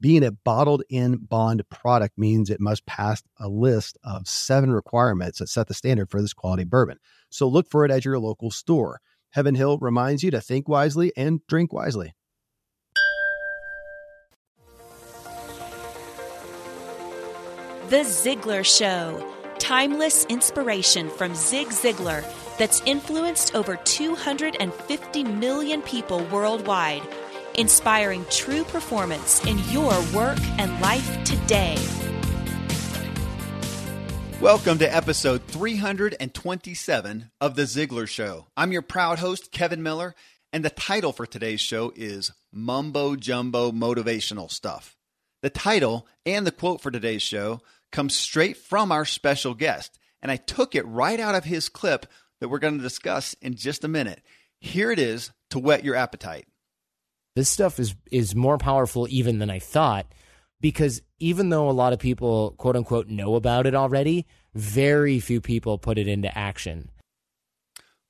Being a bottled in bond product means it must pass a list of seven requirements that set the standard for this quality bourbon. So look for it at your local store. Heaven Hill reminds you to think wisely and drink wisely. The Ziglar Show. Timeless inspiration from Zig Ziglar that's influenced over 250 million people worldwide, inspiring true performance in your work and life today. Welcome to episode 327 of The Ziglar Show. I'm your proud host, Kevin Miller, and the title for today's show is Mumbo Jumbo Motivational Stuff. The title and the quote for today's show comes straight from our special guest, and I took it right out of his clip that we're going to discuss in just a minute. Here it is to whet your appetite. This stuff is is more powerful even than I thought because even though a lot of people quote unquote know about it already, very few people put it into action.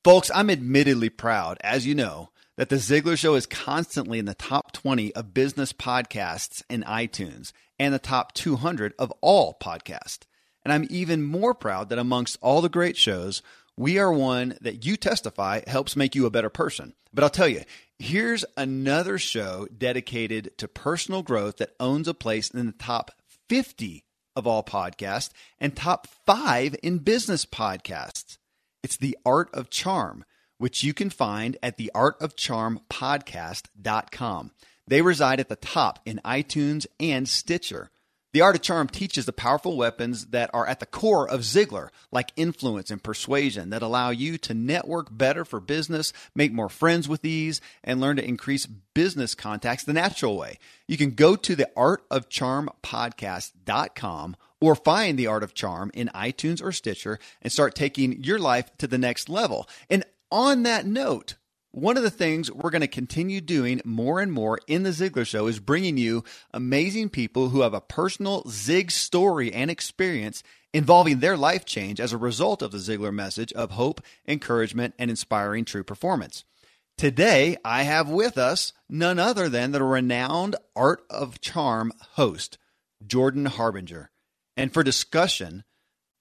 Folks, I'm admittedly proud, as you know, that the Ziglar Show is constantly in the top 20 of business podcasts in iTunes and the top 200 of all podcasts. And I'm even more proud that amongst all the great shows, we are one that you testify helps make you a better person. But I'll tell you, here's another show dedicated to personal growth that owns a place in the top 50 of all podcasts and top five in business podcasts. It's The Art of Charm, which you can find at theartofcharmpodcast.com. They reside at the top in iTunes and Stitcher. The Art of Charm teaches the powerful weapons that are at the core of Ziglar, like influence and persuasion, that allow you to network better for business, make more friends with ease, and learn to increase business contacts the natural way. You can go to the artofcharmpodcast.com or find the Art of Charm in iTunes or Stitcher and start taking your life to the next level. And on that note, one of the things we're going to continue doing more and more in the Ziglar Show is bringing you amazing people who have a personal Zig story and experience involving their life change as a result of the Ziglar message of hope, encouragement, and inspiring true performance. Today, I have with us none other than the renowned Art of Charm host, Jordan Harbinger. And for discussion,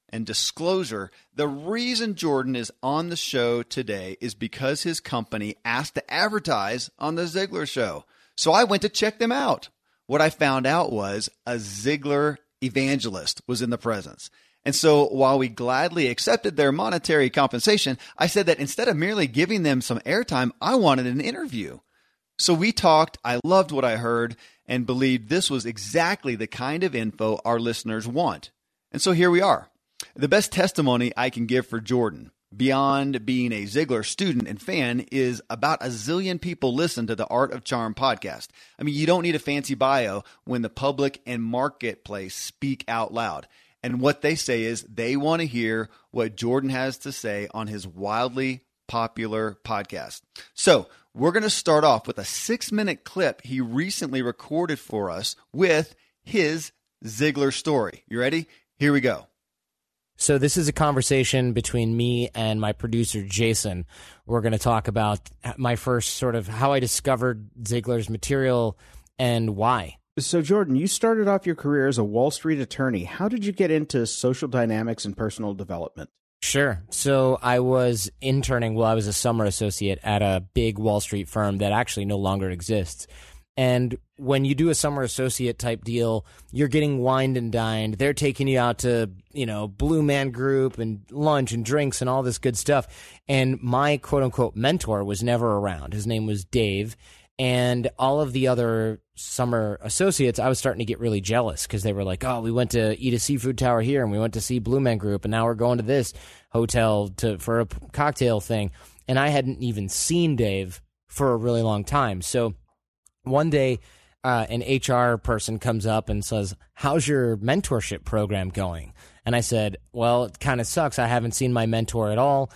and disclosure, the reason Jordan is on the show today is because his company asked to advertise on the Ziglar show. So I went to check them out. What I found out was a Ziglar evangelist was in the presence. And so while we gladly accepted their monetary compensation, I said that instead of merely giving them some airtime, I wanted an interview. So we talked. I loved what I heard and believed this was exactly the kind of info our listeners want. And so here we are. The best testimony I can give for Jordan, beyond being a Ziglar student and fan, is about a zillion people listen to the Art of Charm podcast. I mean, you don't need a fancy bio when the public and marketplace speak out loud. And what they say is they want to hear what Jordan has to say on his wildly popular podcast. So, we're going to start off with a six minute clip he recently recorded for us with his Ziglar story. You ready? Here we go. So this is a conversation between me and my producer Jason. We're going to talk about my first sort of how I discovered Ziglar's material and why. So Jordan, you started off your career as a Wall Street attorney. How did you get into social dynamics and personal development? Sure. So I was interning, well, I was a summer associate at a big Wall Street firm that actually no longer exists. And when you do a summer associate type deal, you're getting wined and dined. They're taking you out to, you know, Blue Man Group and lunch and drinks and all this good stuff. And my quote unquote mentor was never around. His name was Dave. And all of the other summer associates, I was starting to get really jealous because they were like, oh, we went to eat a seafood tower here and we went to see Blue Man Group and now we're going to this hotel to for a cocktail thing. And I hadn't even seen Dave for a really long time. So one day, uh, an HR person comes up and says, How's your mentorship program going? And I said, Well, it kind of sucks. I haven't seen my mentor at all.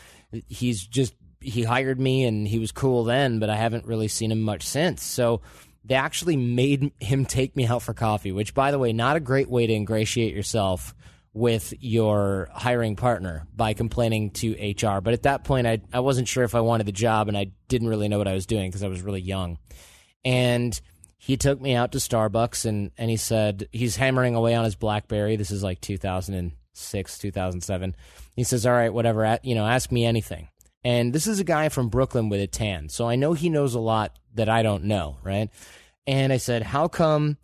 He's just, he hired me and he was cool then, but I haven't really seen him much since. So they actually made him take me out for coffee, which, by the way, not a great way to ingratiate yourself with your hiring partner by complaining to HR. But at that point, I, I wasn't sure if I wanted the job and I didn't really know what I was doing because I was really young and he took me out to Starbucks and and he said he's hammering away on his BlackBerry. This is like 2006, 2007. He says, "All right, whatever, you know, ask me anything." And this is a guy from Brooklyn with a tan, so I know he knows a lot that I don't know, right? And I said, "How come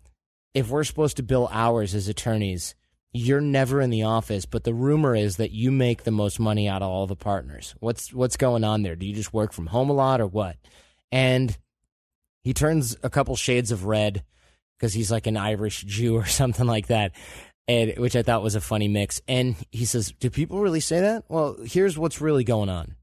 if we're supposed to bill hours as attorneys, you're never in the office, but the rumor is that you make the most money out of all the partners. What's what's going on there? Do you just work from home a lot or what?" And he turns a couple shades of red because he's like an Irish Jew or something like that, and which I thought was a funny mix. And he says, "Do people really say that?" Well, here's what's really going on.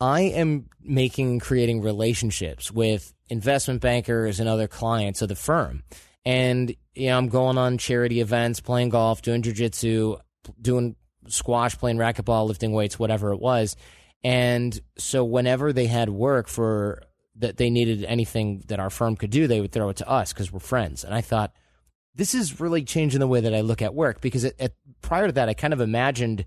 I am making and creating relationships with investment bankers and other clients of the firm. And you know, I'm going on charity events, playing golf, doing jujitsu, doing squash, playing racquetball, lifting weights, whatever it was. And so whenever they had work for that they needed anything that our firm could do, they would throw it to us because we're friends. And I thought, this is really changing the way that I look at work because prior to that, I kind of imagined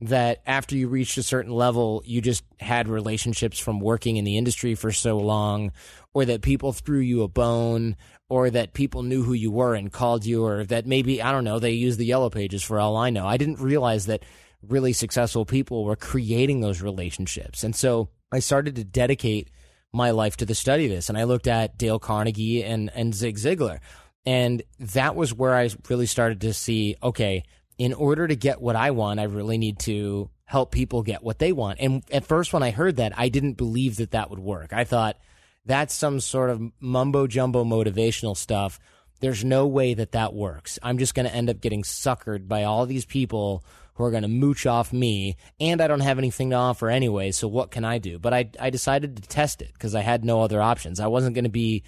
that after you reached a certain level, you just had relationships from working in the industry for so long, or that people threw you a bone, or that people knew who you were and called you, or that maybe, I don't know, they used the yellow pages for all I know. I didn't realize that really successful people were creating those relationships. And so I started to dedicate my life to the study of this. And I looked at Dale Carnegie and, and Zig Ziglar. And that was where I really started to see okay, in order to get what I want, I really need to help people get what they want. And at first, when I heard that, I didn't believe that that would work. I thought that's some sort of mumbo jumbo motivational stuff. There's no way that that works. I'm just going to end up getting suckered by all these people who are going to mooch off me, and I don't have anything to offer anyway. So what can I do? But I I decided to test it because I had no other options. I wasn't going to be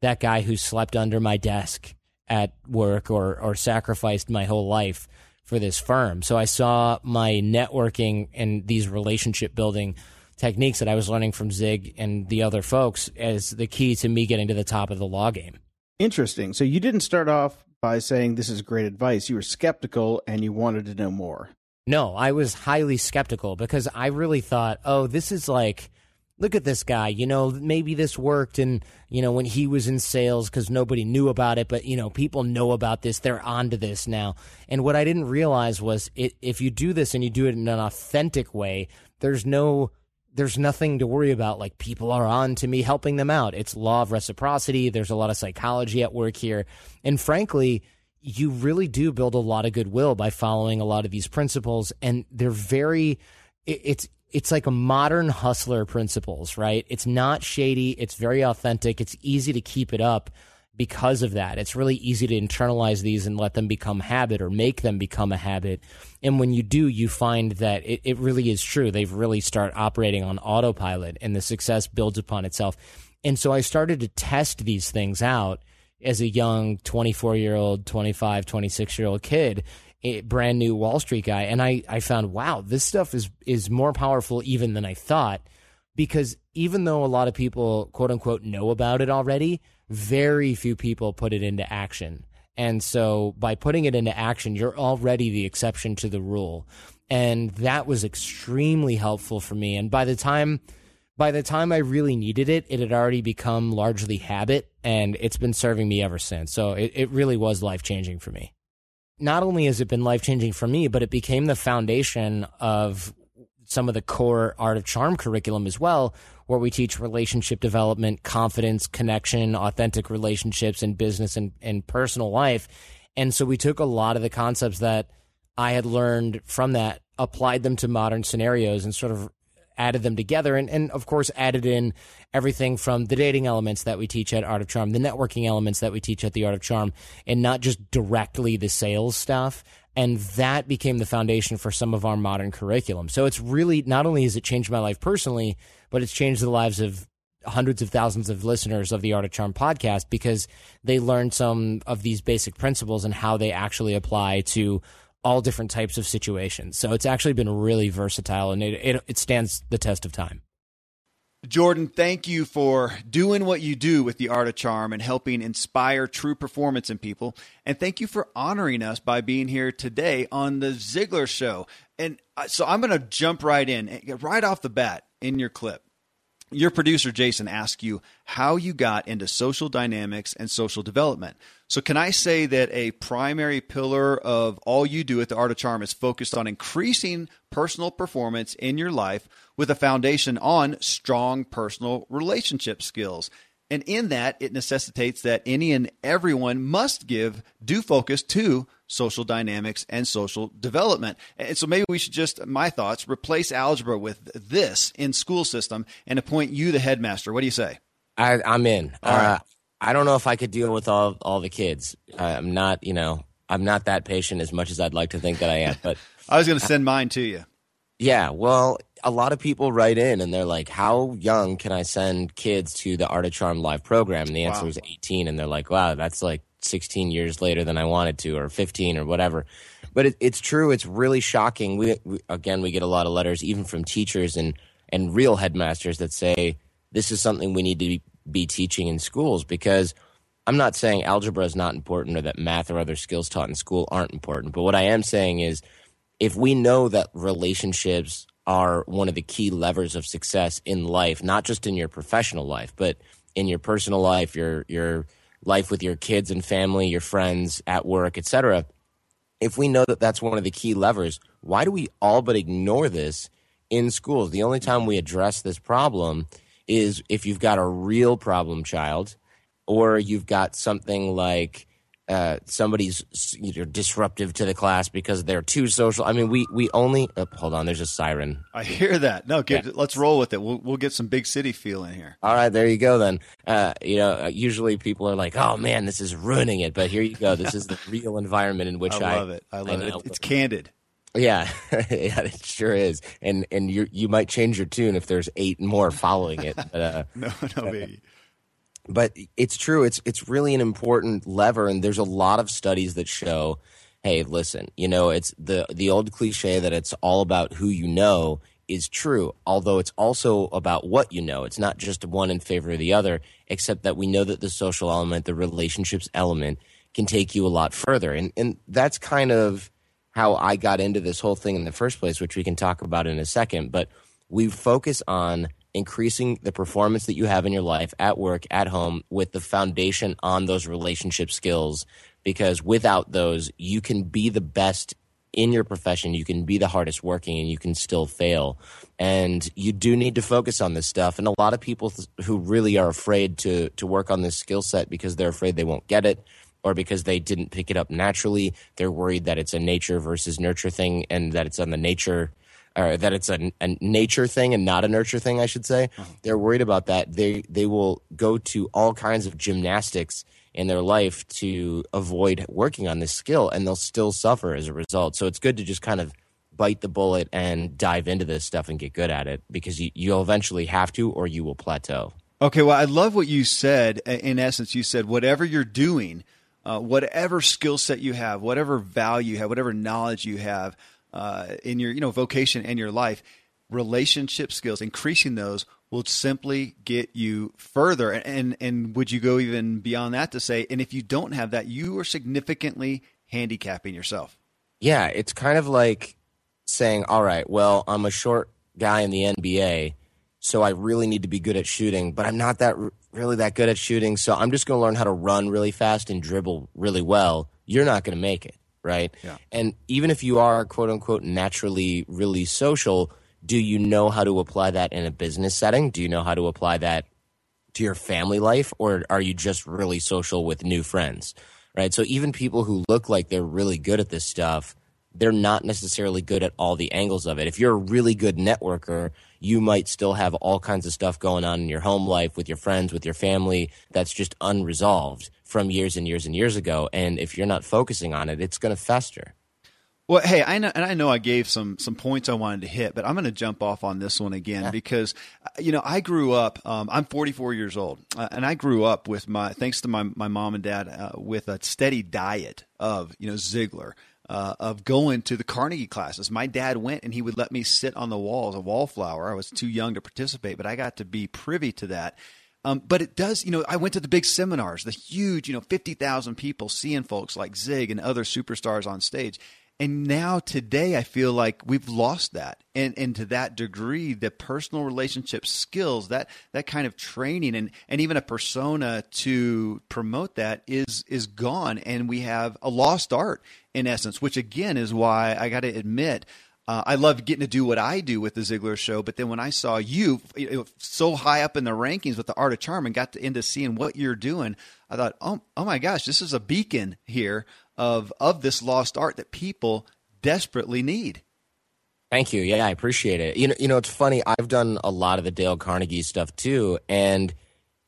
that guy who slept under my desk at work or or sacrificed my whole life for this firm. So I saw my networking and these relationship building techniques that I was learning from Zig and the other folks as the key to me getting to the top of the law game. Interesting. So you didn't start off by saying this is great advice. You were skeptical and you wanted to know more. No, I was highly skeptical because I really thought, oh, this is like, look at this guy. You know, maybe this worked and, you know, when he was in sales because nobody knew about it, but, you know, people know about this. They're onto this now. And what I didn't realize was it, if you do this and you do it in an authentic way, there's no there's nothing to worry about. Like people are on to me helping them out. It's law of reciprocity. There's a lot of psychology at work here. And frankly, you really do build a lot of goodwill by following a lot of these principles. And they're very, it's, it's like a modern hustler principles, right? It's not shady. It's very authentic. It's easy to keep it up because of that. It's really easy to internalize these and let them become habit or make them become a habit. And when you do, you find that it, it really is true. They've really start operating on autopilot and the success builds upon itself. And so I started to test these things out as a young 24 year old, 25, 26 year old kid, a brand new Wall Street guy. And I, I found, wow, this stuff is, is more powerful even than I thought because even though a lot of people quote unquote know about it already, very few people put it into action. And so by putting it into action, you're already the exception to the rule. And that was extremely helpful for me. And by the time by the time I really needed it, it had already become largely habit and it's been serving me ever since. So it, it really was life changing for me. Not only has it been life changing for me, but it became the foundation of some of the core art of charm curriculum as well, where we teach relationship development, confidence, connection, authentic relationships in business and, and personal life. And so we took a lot of the concepts that I had learned from that, applied them to modern scenarios and sort of added them together and, and of course added in everything from the dating elements that we teach at Art of Charm, the networking elements that we teach at the Art of Charm, and not just directly the sales stuff. And that became the foundation for some of our modern curriculum. So it's really not only has it changed my life personally, but it's changed the lives of hundreds of thousands of listeners of the Art of Charm podcast because they learned some of these basic principles and how they actually apply to all different types of situations. So it's actually been really versatile and it, it, it stands the test of time. Jordan, thank you for doing what you do with the art of charm and helping inspire true performance in people. And thank you for honoring us by being here today on the Ziglar Show. And uh, so I'm going to jump right in, right off the bat in your clip your producer Jason asked you how you got into social dynamics and social development. So, can I say that a primary pillar of all you do at the Art of Charm is focused on increasing personal performance in your life with a foundation on strong personal relationship skills? And in that, it necessitates that any and everyone must give due focus to social dynamics and social development. And so maybe we should just, my thoughts, replace algebra with this in school system and appoint you the headmaster. What do you say? I, am in. All right. Uh, I don't know if I could deal with all all the kids. I'm not, you know, I'm not that patient as much as I'd like to think that I am. But I was going to send mine to you. Yeah, well, a lot of people write in and they're like, "How young can I send kids to the Art of Charm live program?" And the answer Wow. is 18, and they're like, "Wow, that's like 16 years later than I wanted to, or 15, or whatever." But it, it's true. It's really shocking. We, we again, we get a lot of letters, even from teachers and and real headmasters that say this is something we need to be, be teaching in schools because. I'm not saying algebra is not important or that math or other skills taught in school aren't important, but what I am saying is if we know that relationships are one of the key levers of success in life, not just in your professional life, but in your personal life, your your life with your kids and family, your friends at work, etc. If we know that that's one of the key levers, why do we all but ignore this in schools? The only time we address this problem is if you've got a real problem child or you've got something like uh, somebody's you know, disruptive to the class because they're too social. I mean, we we only oh, hold on. There's a siren. I hear that. No, get, let's roll with it. We'll, we'll get some big city feel in here. All right, there you go. Then uh, you know, uh, usually people are like, "Oh man, this is ruining it," but here you go. This is the real environment in which I I love it. I love it. It's candid. Yeah, yeah, it sure is. And and you you might change your tune if there's eight more following it. But, uh, No, no, baby. But it's true. It's it's really an important lever, and there's a lot of studies that show, hey, listen, you know, it's the the old cliche that it's all about who you know is true. Although it's also about what you know. It's not just one in favor of the other. Except that we know that the social element, the relationships element, can take you a lot further, and and that's kind of how I got into this whole thing in the first place, which we can talk about in a second. But we focus on increasing the performance that you have in your life at work, at home, with the foundation on those relationship skills. Because without those, you can be the best in your profession, you can be the hardest working, and you can still fail. And you do need to focus on this stuff. And a lot of people th- who really are afraid to to work on this skill set because they're afraid they won't get it or because they didn't pick it up naturally. They're worried that it's a nature versus nurture thing and that it's on the nature or that it's a, a nature thing and not a nurture thing, I should say. They're worried about that. They they will go to all kinds of gymnastics in their life to avoid working on this skill and they'll still suffer as a result. So it's good to just kind of bite the bullet and dive into this stuff and get good at it because you, you'll eventually have to or you will plateau. Okay, well, I love what you said. In essence, you said whatever you're doing, uh, whatever skill set you have, whatever value you have, whatever knowledge you have uh, in your you know vocation and your life, relationship skills, increasing those will simply get you further. And, and and would you go even beyond that to say, and if you don't have that, you are significantly handicapping yourself. Yeah, it's kind of like saying, all right, well, I'm a short guy in the NBA, so I really need to be good at shooting, but I'm not that really that good at shooting, so I'm just going to learn how to run really fast and dribble really well. You're not going to make it, right? Yeah. And even if you are quote unquote naturally really social, do you know how to apply that in a business setting? Do you know how to apply that to your family life? Or are you just really social with new friends? Right. So even people who look like they're really good at this stuff, they're not necessarily good at all the angles of it. If you're a really good networker, you might still have all kinds of stuff going on in your home life with your friends, with your family that's just unresolved from years and years and years ago. And if you're not focusing on it, it's going to fester. Well, hey, I know, and I know I gave some some points I wanted to hit, but I'm going to jump off on this one again yeah. because, you know, I grew up. Um, I'm 44 years old, uh, and I grew up with my thanks to my my mom and dad uh, with a steady diet of you know Ziglar. Uh, of going to the Carnegie classes. My dad went and he would let me sit on the wall as a wallflower. I was too young to participate, but I got to be privy to that. Um, but it does, you know, I went to the big seminars, the huge, you know, 50,000 people seeing folks like Zig and other superstars on stage. And now today, I feel like we've lost that. And, and to that degree, the personal relationship skills, that, that kind of training and, and even a persona to promote that is, is gone. And we have a lost art in essence, which again is why I got to admit, uh, I love getting to do what I do with the Ziglar Show, but then when I saw you, so high up in the rankings with the Art of Charm and got to, into seeing what you're doing, I thought, oh, oh my gosh, this is a beacon here of of this lost art that people desperately need. Thank you. Yeah, I appreciate it. You know, you know, it's funny. I've done a lot of the Dale Carnegie stuff too, and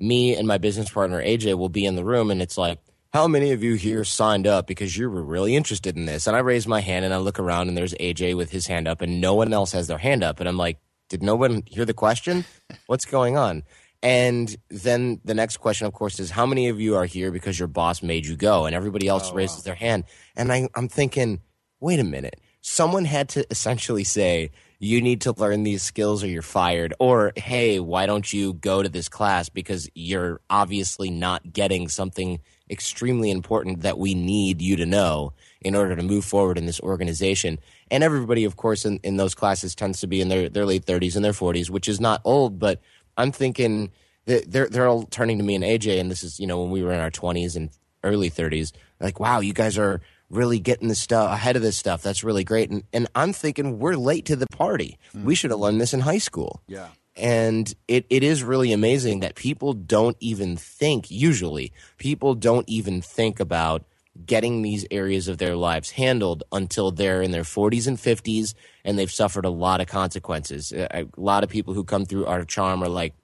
me and my business partner AJ will be in the room, and it's like, how many of you here signed up because you were really interested in this? And I raise my hand and I look around, and there's AJ with his hand up, and no one else has their hand up, and I'm like, did no one hear the question? What's going on? And then the next question, of course, is how many of you are here because your boss made you go? And everybody else oh, raises wow. their hand. And I, I'm thinking, wait a minute. Someone had to essentially say, you need to learn these skills or you're fired. Or, hey, why don't you go to this class because you're obviously not getting something extremely important that we need you to know in order to move forward in this organization. And everybody, of course, in, in those classes tends to be in their, their late 30s and their 40s, which is not old, but I'm thinking they're they're all turning to me and AJ, and this is you know when we were in our 20s and early 30s, like wow, you guys are really getting this stuff ahead of this stuff. That's really great, and and I'm thinking we're late to the party. Mm. We should have learned this in high school. Yeah. And it, it is really amazing that people don't even think, usually, people don't even think about getting these areas of their lives handled until they're in their 40s and 50s and they've suffered a lot of consequences. Uh, a, lot of people who come through our Charm are like,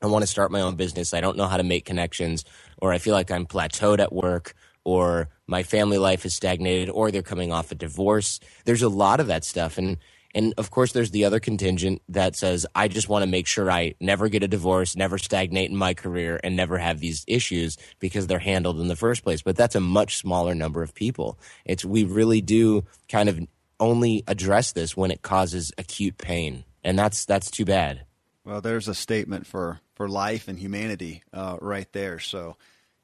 I want to start my own business. I don't know how to make connections, or I feel like I'm plateaued at work, or my family life is stagnated, or they're coming off a divorce. There's a lot of that stuff. And, and of course, there's the other contingent that says, I just want to make sure I never get a divorce, never stagnate in my career, and never have these issues because they're handled in the first place. But that's a much smaller number of people. It's, we really do kind of only address this when it causes acute pain. And that's, that's too bad. Well, there's a statement for for life and humanity uh, right there. So,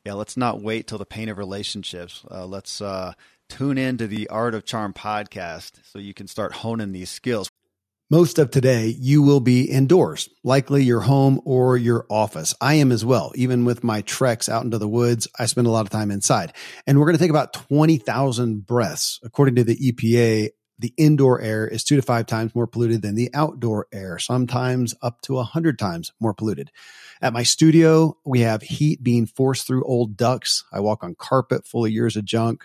yeah, let's not wait till the pain of relationships. Uh, let's uh, tune in to the Art of Charm podcast so you can start honing these skills. Most of today, you will be indoors, likely your home or your office. I am as well. Even with my treks out into the woods, I spend a lot of time inside. And we're going to take about 20,000 breaths. According to the EPA, the indoor air is two to five times more polluted than the outdoor air, sometimes up to a hundred times more polluted. At my studio, we have heat being forced through old ducts. I walk on carpet full of years of junk.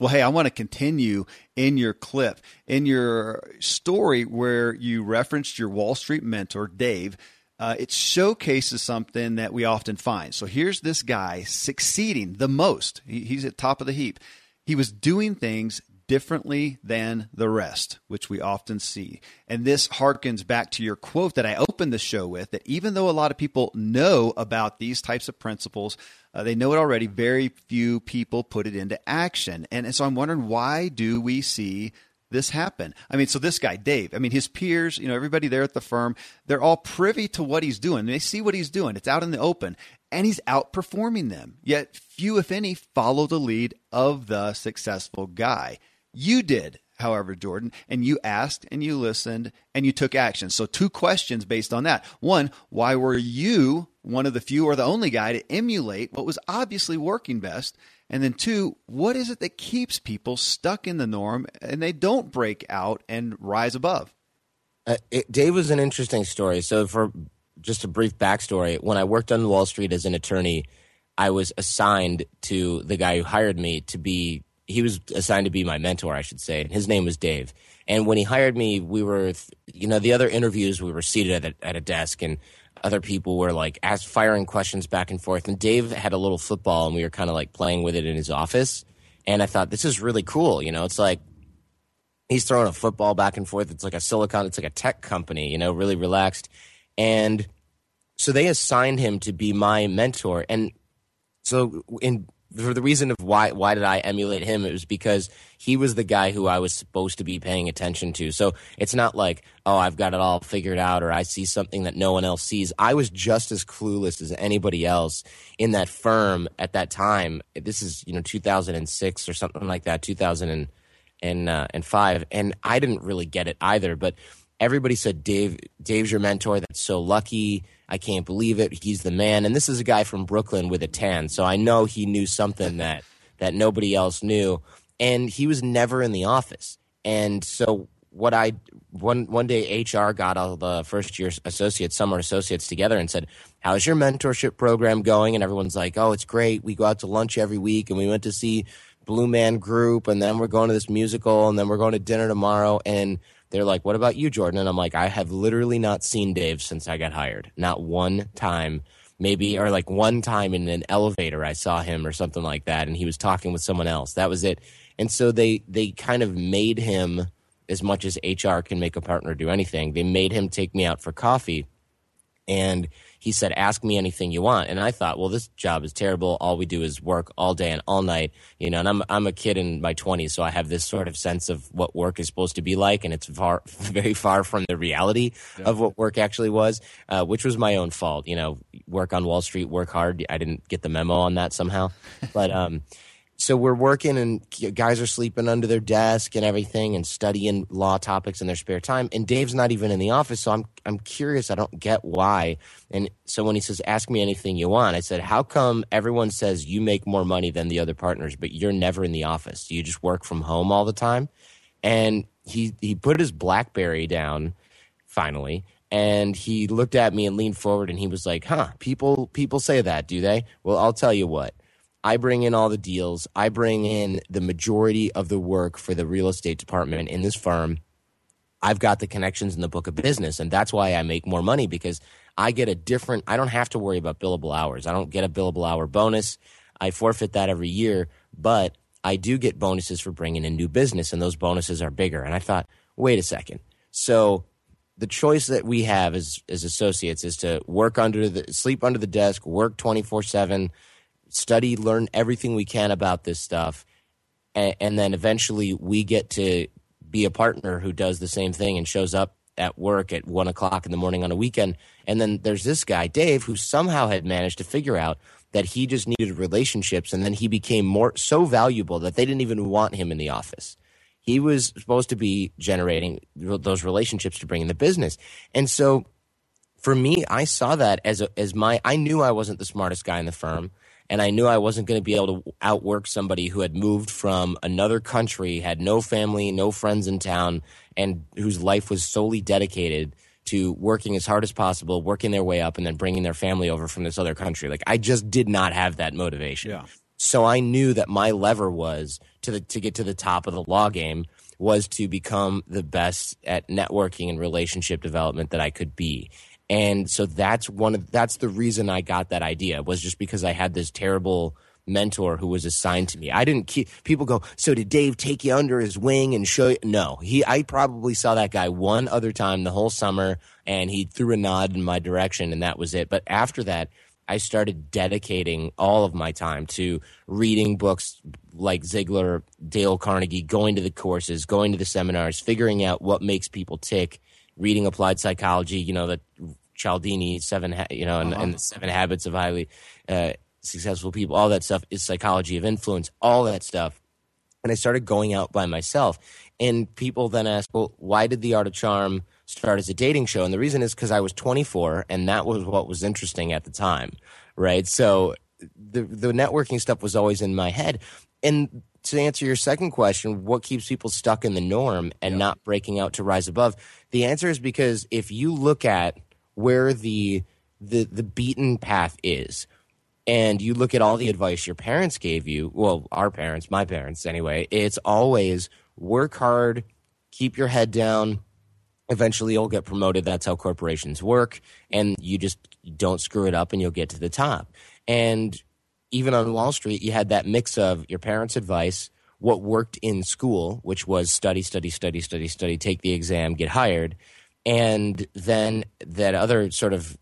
Well, hey, I want to continue in your clip, in your story where you referenced your Wall Street mentor, Dave. Uh, it showcases something that we often find. So here's this guy succeeding the most. He, he's at top of the heap. He was doing things differently than the rest, which we often see. And this harkens back to your quote that I opened the show with that even though a lot of people know about these types of principles, uh, they know it already, very few people put it into action. And, and so I'm wondering why do we see this happen? I mean, so this guy, Dave, I mean, his peers, you know, everybody there at the firm, they're all privy to what he's doing. They see what he's doing. It's out in the open and he's outperforming them. Yet few, if any, follow the lead of the successful guy. You did, however, Jordan, and you asked and you listened and you took action. So, two questions based on that. One, why were you one of the few or the only guy to emulate what was obviously working best? And then, two, what is it that keeps people stuck in the norm and they don't break out and rise above? Uh, it, Dave was an interesting story. So, for just a brief backstory, when I worked on Wall Street as an attorney, I was assigned to the guy who hired me to be he was assigned to be my mentor, I should say. His name was Dave. And when he hired me, we were, you know, the other interviews, we were seated at a, at a desk and other people were like asked, firing questions back and forth. And Dave had a little football and we were kind of like playing with it in his office. And I thought, this is really cool. You know, it's like he's throwing a football back and forth. It's like a silicon, it's like a tech company, you know, really relaxed. And so they assigned him to be my mentor. And so in for the reason of why why did I emulate him? It was because he was the guy who I was supposed to be paying attention to. So it's not like oh I've got it all figured out or I see something that no one else sees. I was just as clueless as anybody else in that firm at that time. This is you know 2006 or something like that, 2005, and, uh, and five, and I didn't really get it either. But everybody said Dave Dave's your mentor. That's so lucky I can't believe it. He's the man. And this is a guy from Brooklyn with a tan. So I know he knew something that, that nobody else knew. And he was never in the office. And so what I one one day HR got all the first year associates, summer associates together and said, "How's your mentorship program going?" And everyone's like, "Oh, it's great. We go out to lunch every week, and we went to see Blue Man Group, and then we're going to this musical, and then we're going to dinner tomorrow." And they're like, "What about you, Jordan?" And I'm like, "I have literally not seen Dave since I got hired. Not one time." Maybe or like one time in an elevator I saw him or something like that and he was talking with someone else. That was it. And so they they kind of made him as much as HR can make a partner do anything. They made him take me out for coffee and he said, "Ask me anything you want." And I thought, well, this job is terrible. All we do is work all day and all night, you know. And I'm I'm a kid in my 20s, so I have this sort of sense of what work is supposed to be like, and it's far very far from the reality yeah. of what work actually was, uh, which was my own fault. You know, work on Wall Street, work hard. I didn't get the memo on that somehow, but um, so we're working and guys are sleeping under their desk and everything and studying law topics in their spare time. And Dave's not even in the office so I'm I'm curious. I don't get why. And so when he says ask me anything you want I said how come everyone says you make more money than the other partners but you're never in the office? You just work from home all the time? And he he put his blackberry down finally and he looked at me and leaned forward and he was like huh people people say that do they? Well I'll tell you what I bring in all the deals. I bring in the majority of the work for the real estate department in this firm. I've got the connections in the book of business, and that's why I make more money because I get a different. I don't have to worry about billable hours. I don't get a billable hour bonus. I forfeit that every year, but I do get bonuses for bringing in new business, and those bonuses are bigger. And I thought, wait a second. So the choice that we have as as associates is to work under the sleep under the desk, work twenty four seven, study, learn everything we can about this stuff, and, and then eventually we get to be a partner who does the same thing and shows up at work at one o'clock in the morning on a weekend. And then there's this guy, Dave, who somehow had managed to figure out that he just needed relationships and then he became more so valuable that they didn't even want him in the office. He was supposed to be generating those relationships to bring in the business. And so for me, I saw that as a, as my I knew I wasn't the smartest guy in the firm and I knew I wasn't going to be able to outwork somebody who had moved from another country, had no family, no friends in town, and whose life was solely dedicated to working as hard as possible, working their way up, and then bringing their family over from this other country. Like I just did not have that motivation. Yeah. So I knew that my lever was to the to get to the top of the law game was to become the best at networking and relationship development that I could be. And so that's one of that's the reason I got that idea was just because I had this terrible mentor who was assigned to me. I didn't keep people go, so did Dave take you under his wing and show you? No, he, I probably saw that guy one other time the whole summer and he threw a nod in my direction and that was it. But after that, I started dedicating all of my time to reading books like Ziglar, Dale Carnegie, going to the courses, going to the seminars, figuring out what makes people tick, reading applied psychology, you know, that Cialdini, seven, you know, and, uh-huh. and the seven habits of highly uh, successful people, all that stuff is psychology of influence, all that stuff. And I started going out by myself. And people then ask, well, why did The Art of Charm start as a dating show? And the reason is because I was 24 and that was what was interesting at the time, right? So the, the networking stuff was always in my head. And to answer your second question, what keeps people stuck in the norm and not breaking out to rise above? The answer is because if you look at where the the the beaten path is. And you look at all the advice your parents gave you well our parents my parents anyway it's always work hard keep your head down. Eventually you'll get promoted. That's how corporations work. And you just don't screw it up and you'll get to the top. And even on wall street you had that mix of your parents advice what worked in school which was study study study study study take the exam get hired and then that other sort of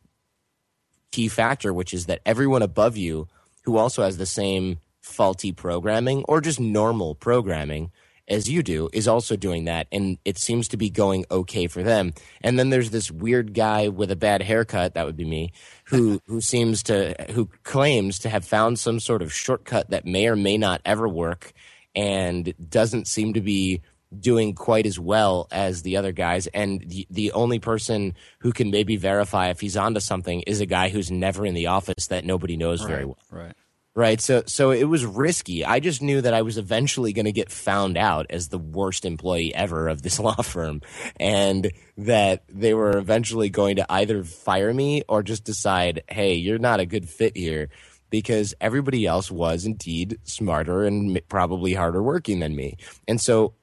key factor, which is that everyone above you who also has the same faulty programming or just normal programming as you do is also doing that. And it seems to be going okay for them. And then there's this weird guy with a bad haircut that would be me who who seems to who claims to have found some sort of shortcut that may or may not ever work and doesn't seem to be doing quite as well as the other guys. And the, the only person who can maybe verify if he's onto something is a guy who's never in the office that nobody knows right, very well. Right. Right. So so it was risky. I just knew that I was eventually going to get found out as the worst employee ever of this law firm and that they were eventually going to either fire me or just decide, "Hey, you're not a good fit here." Because everybody else was indeed smarter and probably harder working than me. And so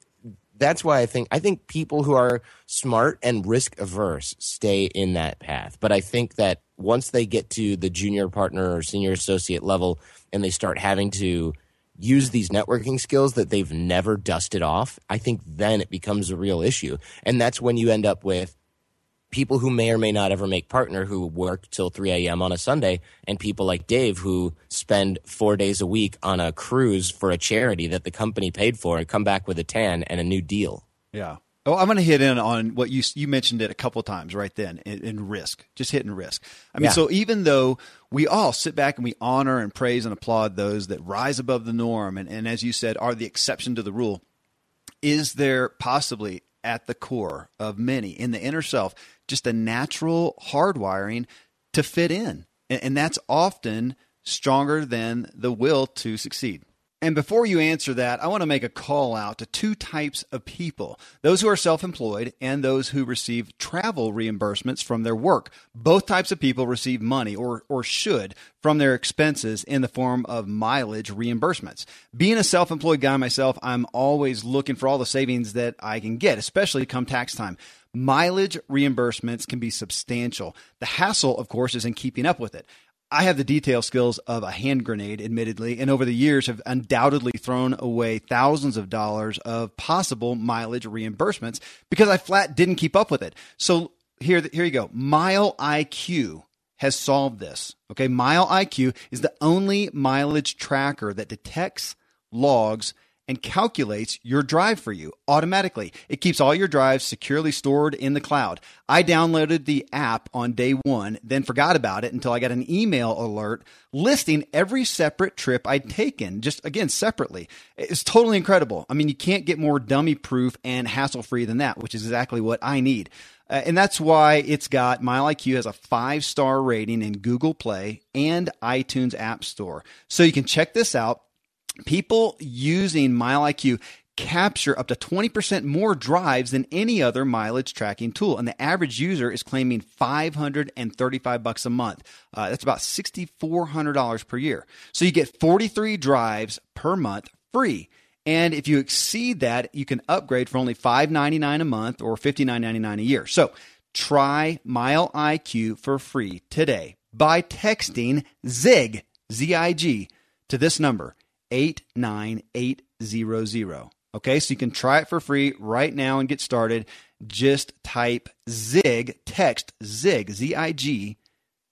that's why I think I think people who are smart and risk averse stay in that path. But I think that once they get to the junior partner or senior associate level and they start having to use these networking skills that they've never dusted off, I think then it becomes a real issue. And that's when you end up with people who may or may not ever make partner who work till 3 a.m. on a Sunday, and people like Dave who spend four days a week on a cruise for a charity that the company paid for and come back with a tan and a new deal. Yeah. Oh, I'm going to hit in on what you you mentioned it a couple of times right then in, in risk, just hitting risk. I mean, yeah. so even though we all sit back and we honor and praise and applaud those that rise above the norm, and, and as you said, are the exception to the rule, is there possibly at the core of many in the inner self just a natural hardwiring to fit in. And, and that's often stronger than the will to succeed. And before you answer that, I want to make a call out to two types of people those who are self employed and those who receive travel reimbursements from their work. Both types of people receive money, or, or should, from their expenses in the form of mileage reimbursements. Being a self employed guy myself, I'm always looking for all the savings that I can get, especially come tax time. Mileage reimbursements can be substantial. The hassle, of course, is in keeping up with it. I have the detail skills of a hand grenade, admittedly, and over the years have undoubtedly thrown away thousands of dollars of possible mileage reimbursements because I flat didn't keep up with it. So here, here you go. MileIQ has solved this. Okay. MileIQ is the only mileage tracker that detects, logs, and calculates your drive for you automatically. It keeps all your drives securely stored in the cloud. I downloaded the app on day one, then forgot about it until I got an email alert listing every separate trip I'd taken, just again, separately. It's totally incredible. I mean, you can't get more dummy proof and hassle free than that, which is exactly what I need. Uh, and that's why it's got MileIQ has a five star rating in Google Play and iTunes App Store. So you can check this out people using MileIQ capture up to 20% more drives than any other mileage tracking tool and the average user is claiming 535 bucks a month. Uh, that's about $6400 per year. So you get 43 drives per month free. And if you exceed that you can upgrade for only 599 a month or $59.99 a year. So try MileIQ for free today by texting zig zig to this number 89800. Okay, so you can try it for free right now and get started. Just type ZIG, text ZIG, Z I G,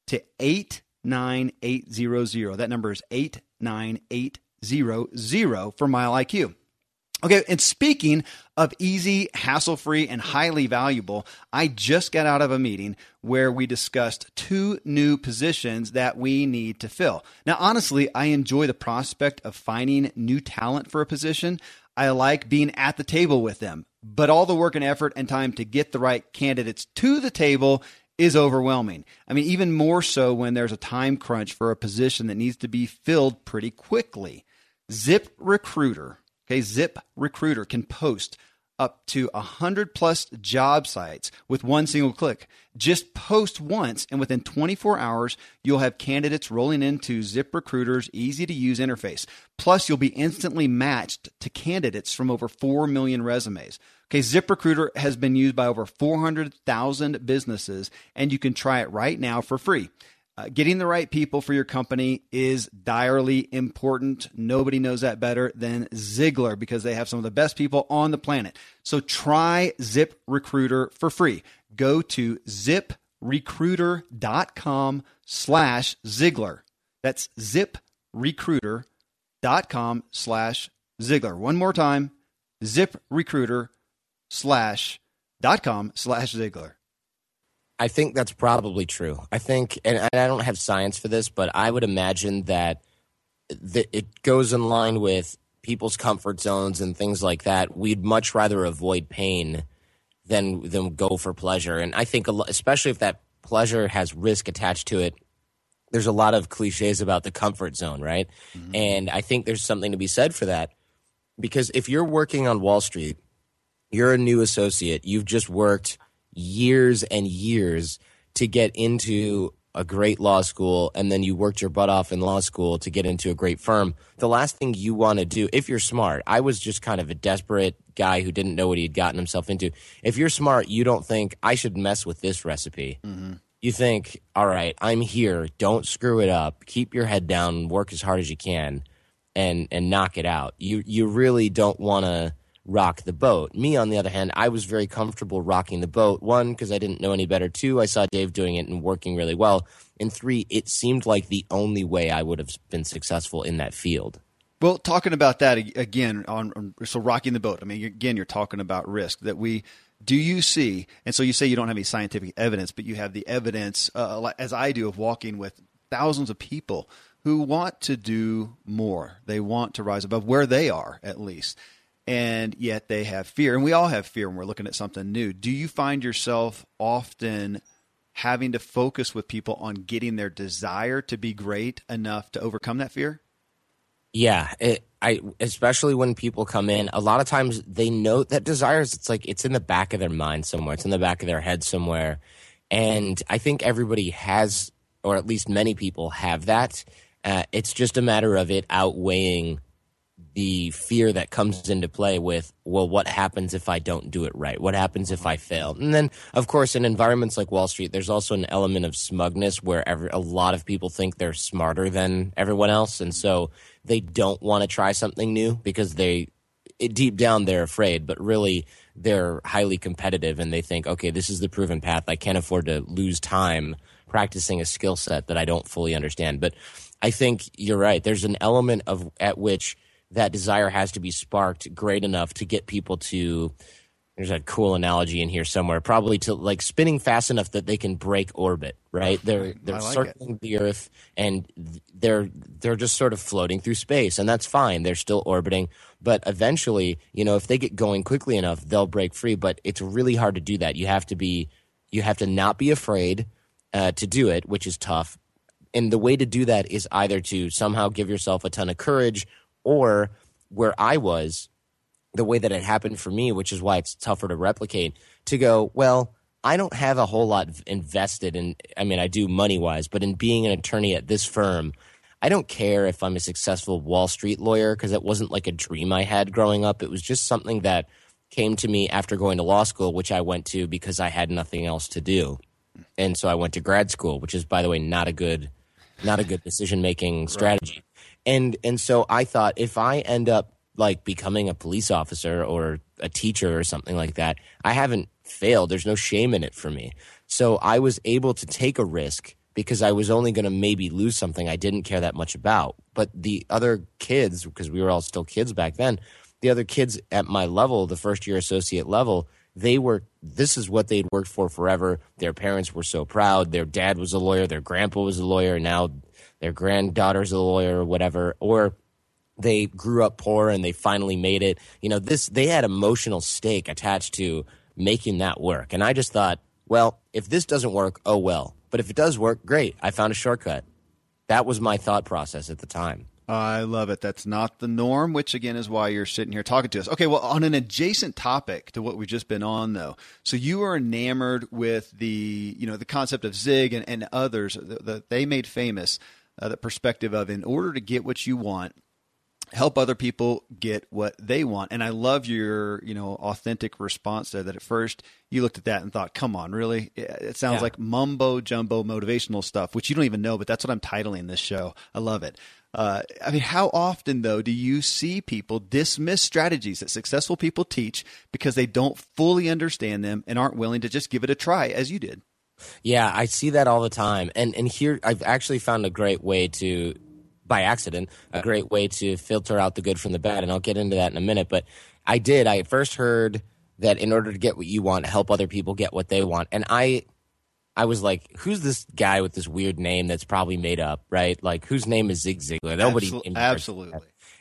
to 89800. That number is 89800 for MileIQ. Okay, and speaking of easy, hassle free, and highly valuable, I just got out of a meeting where we discussed two new positions that we need to fill. Now, honestly, I enjoy the prospect of finding new talent for a position. I like being at the table with them, but all the work and effort and time to get the right candidates to the table is overwhelming. I mean, even more so when there's a time crunch for a position that needs to be filled pretty quickly. ZipRecruiter Okay, Zip Recruiter can post up to 100 plus job sites with one single click. Just post once, and within 24 hours, you'll have candidates rolling into ZipRecruiter's easy to use interface. Plus, you'll be instantly matched to candidates from over 4 million resumes. Okay, ZipRecruiter has been used by over 400,000 businesses, and you can try it right now for free. Uh, getting the right people for your company is direly important. Nobody knows that better than Ziglar because they have some of the best people on the planet. So try ZipRecruiter for free. Go to ziprecruiter.com slash Ziglar. That's ziprecruiter.com slash Ziglar. One more time, ziprecruiter slash com slash Ziglar. I think that's probably true. I think, and I don't have science for this, but I would imagine that it goes in line with people's comfort zones and things like that. We'd much rather avoid pain than than go for pleasure. And I think, especially if that pleasure has risk attached to it, there's a lot of cliches about the comfort zone, right? Mm-hmm. And I think there's something to be said for that because if you're working on Wall Street, you're a new associate, you've just worked years and years to get into a great law school and then you worked your butt off in law school to get into a great firm. The last thing you want to do, if you're smart, I was just kind of a desperate guy who didn't know what he had gotten himself into. If you're smart, you don't think I should mess with this recipe. Mm-hmm. You think, all right, I'm here. Don't screw it up. Keep your head down. Work as hard as you can, and and knock it out. You you really don't want to rock the boat. Me, on the other hand, I was very comfortable rocking the boat. One, because I didn't know any better. Two, I saw Dave doing it and working really well. And three, it seemed like the only way I would have been successful in that field. Well, talking about that again, on, so rocking the boat. I mean, again, you're talking about risk that we. Do you see? And so you say you don't have any scientific evidence, but you have the evidence, uh, as I do, of walking with thousands of people who want to do more. They want to rise above where they are, at least and yet they have fear. And we all have fear when we're looking at something new. Do you find yourself often having to focus with people on getting their desire to be great enough to overcome that fear? Yeah, it, I especially when people come in, a lot of times they note that desires. It's like it's in the back of their mind somewhere. It's in the back of their head somewhere, and I think everybody has, or at least many people have that. Uh, it's just a matter of it outweighing the fear that comes into play with, well, what happens if I don't do it right? What happens if I fail? And then, of course, in environments like Wall Street, there's also an element of smugness where every, a lot of people think they're smarter than everyone else. And so they don't want to try something new because they, it, deep down, they're afraid, but really they're highly competitive and they think, okay, this is the proven path. I can't afford to lose time practicing a skill set that I don't fully understand. But I think you're right. There's an element of at which that desire has to be sparked great enough to get people to there's a cool analogy in here somewhere probably to like spinning fast enough that they can break orbit right? They're they're like circling it. the earth and they're they're just sort of floating through space and that's fine. They're still orbiting. But eventually you know if they get going quickly enough they'll break free. But it's really hard to do that. You have to be you have to not be afraid uh, to do it which is tough. And the way to do that is either to somehow give yourself a ton of courage or where I was, the way that it happened for me, which is why it's tougher to replicate, to go, well, I don't have a whole lot invested in, I mean, I do money wise, but in being an attorney at this firm, I don't care if I'm a successful Wall Street lawyer because it wasn't like a dream I had growing up. It was just something that came to me after going to law school, which I went to because I had nothing else to do. And so I went to grad school, which is, by the way, not a good, not a good decision making strategy. Right. And and so I thought if I end up like becoming a police officer or a teacher or something like that, I haven't failed. There's no shame in it for me. So I was able to take a risk because I was only going to maybe lose something I didn't care that much about. But the other kids, because we were all still kids back then, the other kids at my level, the first year associate level, they were this is what they'd worked for forever. Their parents were so proud. Their dad was a lawyer, their grandpa was a lawyer, now their granddaughter's a lawyer or whatever, or they grew up poor and they finally made it. You know, this they had emotional stake attached to making that work. And I just thought, well, if this doesn't work, oh well. But if it does work, great. I found a shortcut. That was my thought process at the time. I love it. That's not the norm, which again is why you're sitting here talking to us. Okay, well, on an adjacent topic to what we've just been on, though, so you are enamored with the you know the concept of Zig and, and others that they made famous uh, the perspective of in order to get what you want, help other people get what they want. And I love your, you know, authentic response there that at first you looked at that and thought, come on, really? It sounds yeah. like mumbo jumbo motivational stuff, which you don't even know, but that's what I'm titling this show. I love it. Uh, I mean, how often though do you see people dismiss strategies that successful people teach because they don't fully understand them and aren't willing to just give it a try as you did? Yeah, I see that all the time. And and here I've actually found a great way to by accident, a great way to filter out the good from the bad and I'll get into that in a minute, but I did. I first heard that in order to get what you want, help other people get what they want. And I I was like, who's this guy with this weird name that's probably made up, right? Like whose name is Zig Ziglar? Nobody Absol- absolutely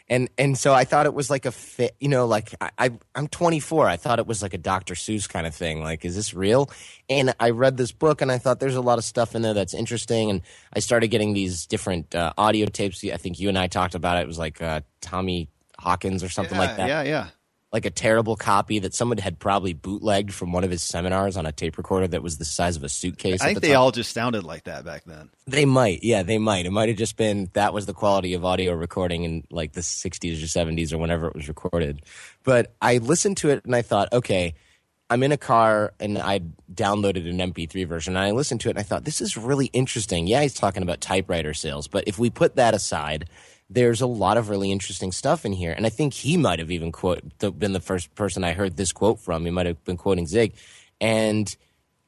and and so I thought it was like a fit, you know, like I, I am 24. I thought it was like a Dr. Seuss kind of thing. Like, is this real? And I read this book, and I thought there's a lot of stuff in there that's interesting. And I started getting these different uh, audio tapes. I think you and I talked about it. It was like uh, Tommy Hawkins or something yeah, like that. Yeah, yeah like a terrible copy that someone had probably bootlegged from one of his seminars on a tape recorder that was the size of a suitcase. I think the they all just sounded like that back then. They might, yeah, they might. It might have just been that was the quality of audio recording in like the 60s or 70s or whenever it was recorded. But I listened to it and I thought, okay, I'm in a car and I downloaded an MP3 version and I listened to it and I thought, this is really interesting. Yeah, he's talking about typewriter sales, but if we put that aside, there's a lot of really interesting stuff in here. And I think he might have even quote, been the first person I heard this quote from. He might have been quoting Zig. And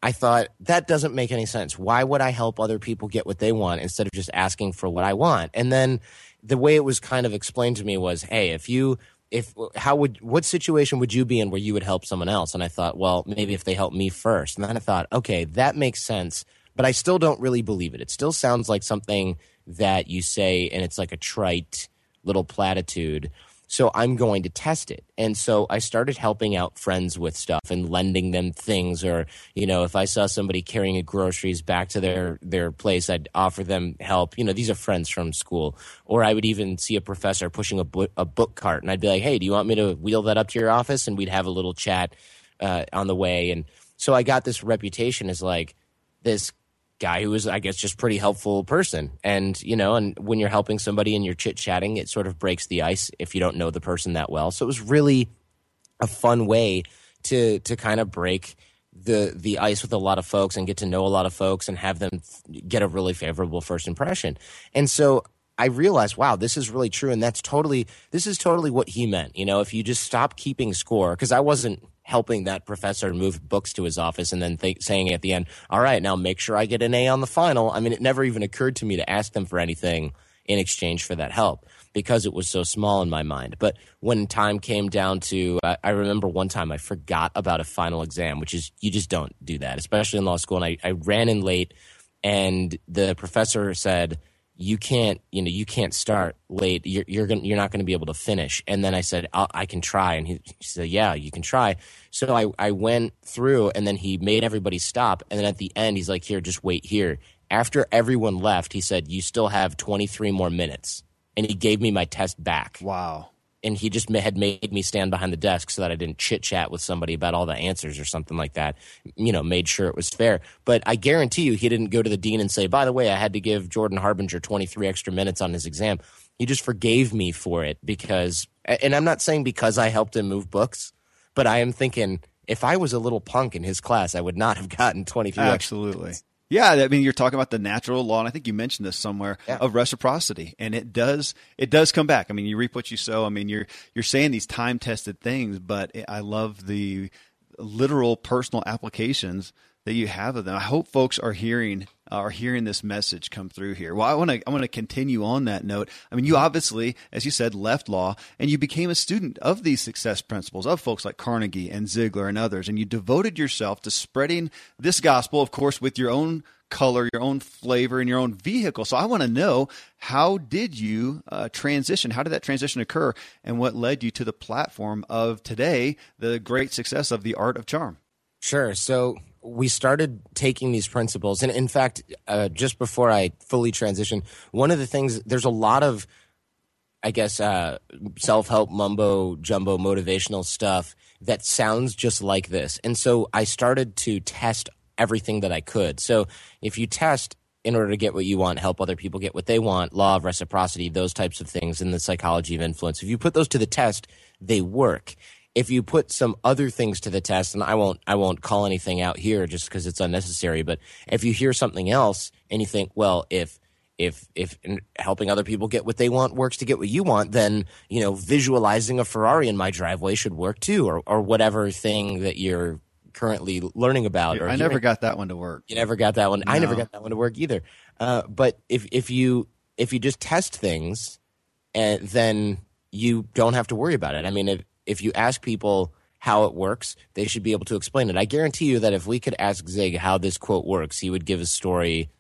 I thought, that doesn't make any sense. Why would I help other people get what they want instead of just asking for what I want? And then the way it was kind of explained to me was, hey, if you, if, how would, what situation would you be in where you would help someone else? And I thought, well, maybe if they help me first. And then I thought, okay, that makes sense. But I still don't really believe it. It still sounds like something that you say and it's like a trite little platitude. So I'm going to test it. And so I started helping out friends with stuff and lending them things or, you know, if I saw somebody carrying groceries back to their their place, I'd offer them help. You know, these are friends from school. Or I would even see a professor pushing a, book, a book cart and I'd be like, "Hey, do you want me to wheel that up to your office?" and we'd have a little chat uh, on the way and so I got this reputation as like this guy who was, I guess, just pretty helpful person. And, you know, and when you're helping somebody and you're chit chatting, it sort of breaks the ice if you don't know the person that well. So it was really a fun way to to kind of break the the ice with a lot of folks and get to know a lot of folks and have them get a really favorable first impression. And so I realized, wow, this is really true, and that's totally this is totally what he meant. You know, if you just stop keeping score, because I wasn't helping that professor move books to his office and then th- saying at the end, all right, now make sure I get an A on the final. I mean, it never even occurred to me to ask them for anything in exchange for that help because it was so small in my mind. But when time came down to, uh, I remember one time I forgot about a final exam, which is, you just don't do that, especially in law school. And I, I ran in late and the professor said, you can't you know you can't start late. You're you're gonna, you're not going to be able to finish. And then i said i can try. And he, he, said yeah you can try. So I, I went through and then he made everybody stop. And then at the end he's like here just wait here. After everyone left he said you still have 23 more minutes. And he gave me my test back. Wow and he just had made me stand behind the desk so that I didn't chit chat with somebody about all the answers or something like that. You know, made sure it was fair. But I guarantee you, he didn't go to the dean and say, "By the way, I had to give Jordan Harbinger 23 extra minutes on his exam." He just forgave me for it because, and I'm not saying because I helped him move books, but I am thinking if I was a little punk in his class, I would not have gotten 23. Absolutely. Yeah, I mean, you're talking about the natural law, and I think you mentioned this somewhere Yeah. of reciprocity, and it does it does come back. I mean, you reap what you sow. I mean, you're you're saying these time tested things, but I love the literal personal applications that you have of them. I hope folks are hearing are hearing this message come through here. Well, I want to I want to continue on that note. I mean, you obviously, as you said, left law and you became a student of these success principles of folks like Carnegie and Ziglar and others, and you devoted yourself to spreading this gospel, of course, with your own color, your own flavor, and your own vehicle. So I want to know how did you uh, transition? How did that transition occur, and what led you to the platform of today, the great success of the art of charm? Sure. So we started taking these principles, and in fact, uh, just before I fully transition, one of the things there's a lot of, I guess, uh, self help mumbo jumbo motivational stuff that sounds just like this, and so I started to test everything that I could. So if you test in order to get what you want, help other people get what they want, law of reciprocity, those types of things, and the psychology of influence. If you put those to the test, they work. If you put some other things to the test, and I won't, I won't call anything out here just because it's unnecessary. But if you hear something else and you think, well, if if if helping other people get what they want works to get what you want, then you know visualizing a Ferrari in my driveway should work too, or or whatever thing that you're currently learning about. Or I never got that one to work. You never got that one. I never got that one to work either. Uh, but if if you if you just test things, and then you don't have to worry about it. I mean, if if you ask people how it works, they should be able to explain it. I guarantee you that if we could ask Zig how this quote works, he would give a story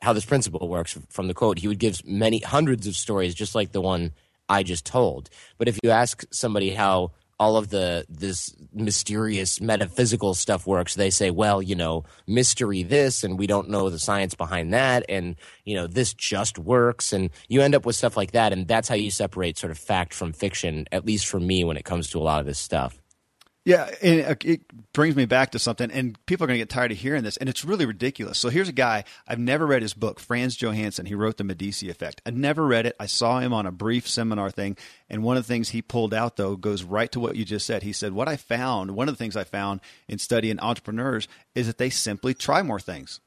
how this principle works from the quote. He would give many hundreds of stories just like the one I just told. But if you ask somebody how all of the this mysterious metaphysical stuff works, they say, well, you know, mystery this and we don't know the science behind that and you know, this just works and you end up with stuff like that and that's how you separate sort of fact from fiction at least for me when it comes to a lot of this stuff. Yeah, and it- it brings me back to something, and people are going to get tired of hearing this, and it's really ridiculous. So here's a guy I've never read his book, Frans Johansson. He wrote The Medici Effect. I never read it. I saw him on a brief seminar thing, and one of the things he pulled out though goes right to what you just said. He said, "What I found, one of the things I found in studying entrepreneurs is that they simply try more things."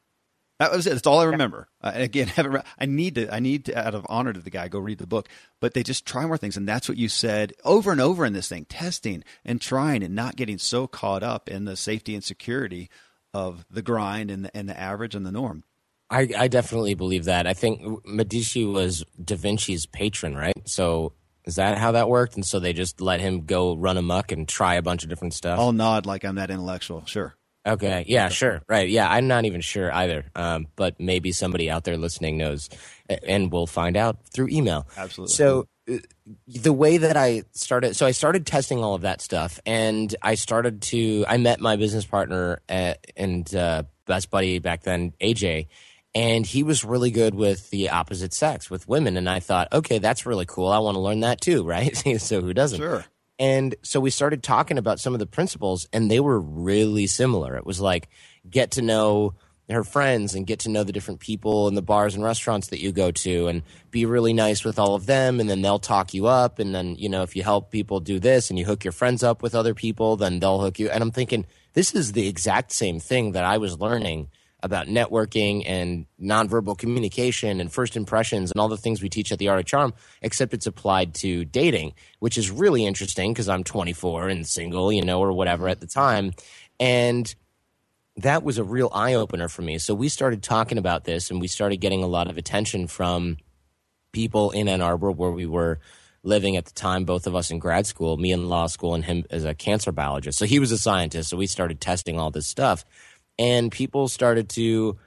That was it. That's all I remember. Uh, and again, haven't I need to. I need to, out of honor to the guy, go read the book. But they just try more things, and that's what you said over and over in this thing: testing and trying, and not getting so caught up in the safety and security of the grind and the, and the average and the norm. I, I definitely believe that. I think Medici was Da Vinci's patron, right? So is that how that worked? And so they just let him go run amok and try a bunch of different stuff. I'll nod like I'm that intellectual. Sure. Okay. Yeah, sure. Right. Yeah. I'm not even sure either. Um, but maybe somebody out there listening knows, and we'll find out through email. Absolutely. So the way that I started, so I started testing all of that stuff, and I started to. I met my business partner at, and uh, best buddy back then, AJ, and he was really good with the opposite sex, with women. And I thought, okay, that's really cool. I want to learn that too, right? so who doesn't? Sure. And so we started talking about some of the principles, and they were really similar. It was like get to know her friends and get to know the different people in the bars and restaurants that you go to and be really nice with all of them. And then they'll talk you up. And then you know if you help people do this and you hook your friends up with other people then they'll hook you. And i'm thinking this is the exact same thing that i was learning about networking and nonverbal communication and first impressions and all the things we teach at the art of charm except it's applied to dating which is really interesting because i'm 24 and single you know or whatever at the time and that was a real eye opener for me. So we started talking about this and we started getting a lot of attention from people in Ann Arbor where we were living at the time, both of us in grad school, me in law school and him as a cancer biologist. So he was a scientist. So we started testing all this stuff. And people started to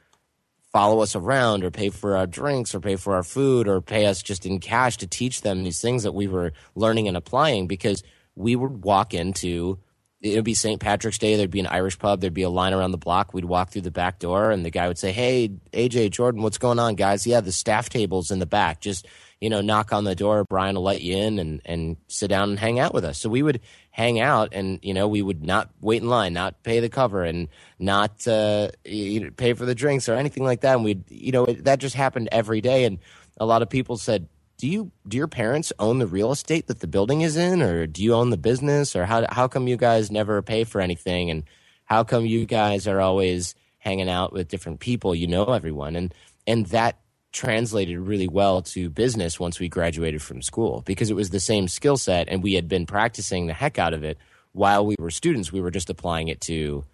follow us around or pay for our drinks or pay for our food or pay us just in cash to teach them these things that we were learning and applying because we would walk into it would be St. Patrick's Day. There'd be an Irish pub. There'd be a line around the block. We'd walk through the back door, and the guy would say, "Hey, AJ Jordan, what's going on, guys? Yeah, the staff table's in the back. Just you know, knock on the door. Brian will let you in and and sit down and hang out with us." So we would hang out, and you know, we would not wait in line, not pay the cover, and not uh, pay for the drinks or anything like that. And we'd, you know, it, that just happened every day. And a lot of people said, do you do your parents own the real estate that the building is in or do you own the business or how how come you guys never pay for anything and how come you guys are always hanging out with different people you know everyone and and that translated really well to business once we graduated from school because it was the same skill set and we had been practicing the heck out of it while we were students. We were just applying it to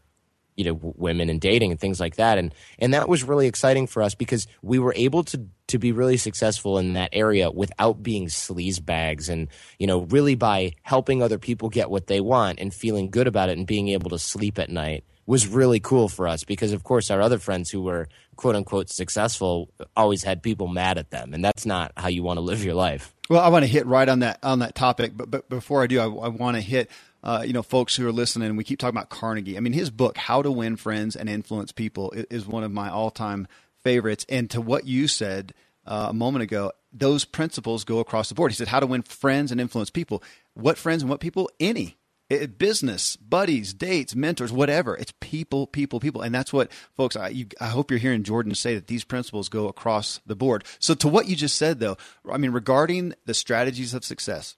you know women and dating and things like that. And and that was really exciting for us because we were able to to be really successful in that area without being sleaze bags and you know really by helping other people get what they want and feeling good about it and being able to sleep at night was really cool for us because of course our other friends who were quote unquote successful always had people mad at them and that's not how you want to live your life well i want to hit right on that on that topic but but before i do i, I want to hit uh, you know, folks who are listening, we keep talking about Carnegie. I mean, his book, How to Win Friends and Influence People, is one of my all time favorites. And to what you said uh, a moment ago, those principles go across the board. He said, How to win friends and influence people. What friends and what people? Any. It, business, buddies, dates, mentors, whatever. It's people, people, people. And that's what, folks, I, you, I hope you're hearing Jordan say that these principles go across the board. So, to what you just said, though, I mean, regarding the strategies of success,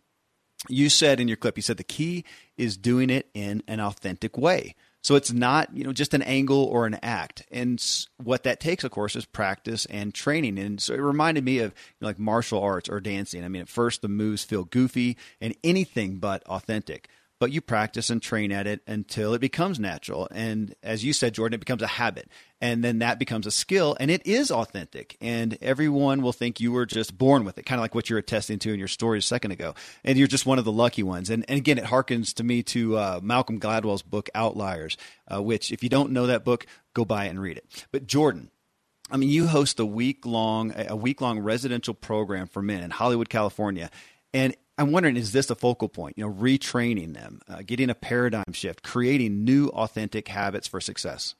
you said in your clip, you said the key is doing it in an authentic way. So it's not, you know, just an angle or an act. And what that takes, of course, is practice and training. And so it reminded me of you know, like martial arts or dancing. I mean, at first the moves feel goofy and anything but authentic but you practice and train at it until it becomes natural. And as you said, Jordan, it becomes a habit. And then that becomes a skill and it is authentic. And everyone will think you were just born with it, kind of like what you were attesting to in your story a second ago. And you're just one of the lucky ones. And, and again, it harkens to me to uh, Malcolm Gladwell's book, Outliers, uh, which, if you don't know that book, go buy it and read it. But Jordan, I mean, you host a week long a week long residential program for men in Hollywood, California, and I'm wondering, is this a focal point? You know, retraining them, uh, getting a paradigm shift, creating new authentic habits for success.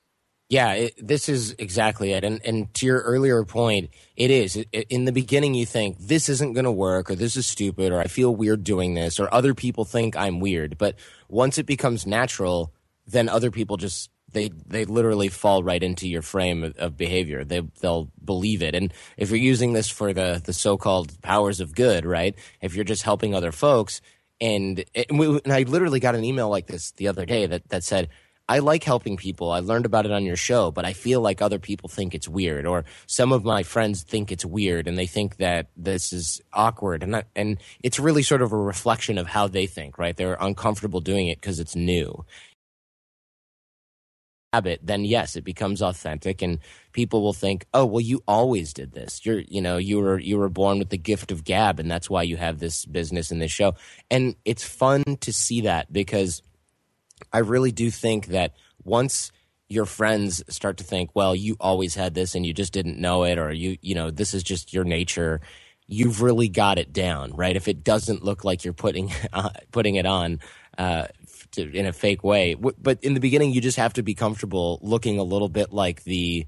Yeah, it, this is exactly it. And, and to your earlier point, it is. It, it, in the beginning, you think this isn't going to work, or this is stupid, or I feel weird doing this, or other people think I'm weird. But once it becomes natural, then other people just they they literally fall right into your frame of, of, behavior. They they'll believe it. And if you're using this for the the so-called powers of good, right? If you're just helping other folks, and, and, we, and I literally got an email like this the other day that that said. I like helping people. I learned about it on your show, but I feel like other people think it's weird, or some of my friends think it's weird, and they think that this is awkward, and and it's really sort of a reflection of how they think, right? They're uncomfortable doing it because it's new, habit, then yes, it becomes authentic and people will think, "Oh, well you always did this. You're, you know, you were you were born with the gift of gab and that's why you have this business and this show." And it's fun to see that because I really do think that once your friends start to think, "Well, you always had this and you just didn't know it or you, you know, this is just your nature." you've really got it down, right? If it doesn't look like you're putting uh, putting it on uh, to, in a fake way, but in the beginning, you just have to be comfortable looking a little bit like the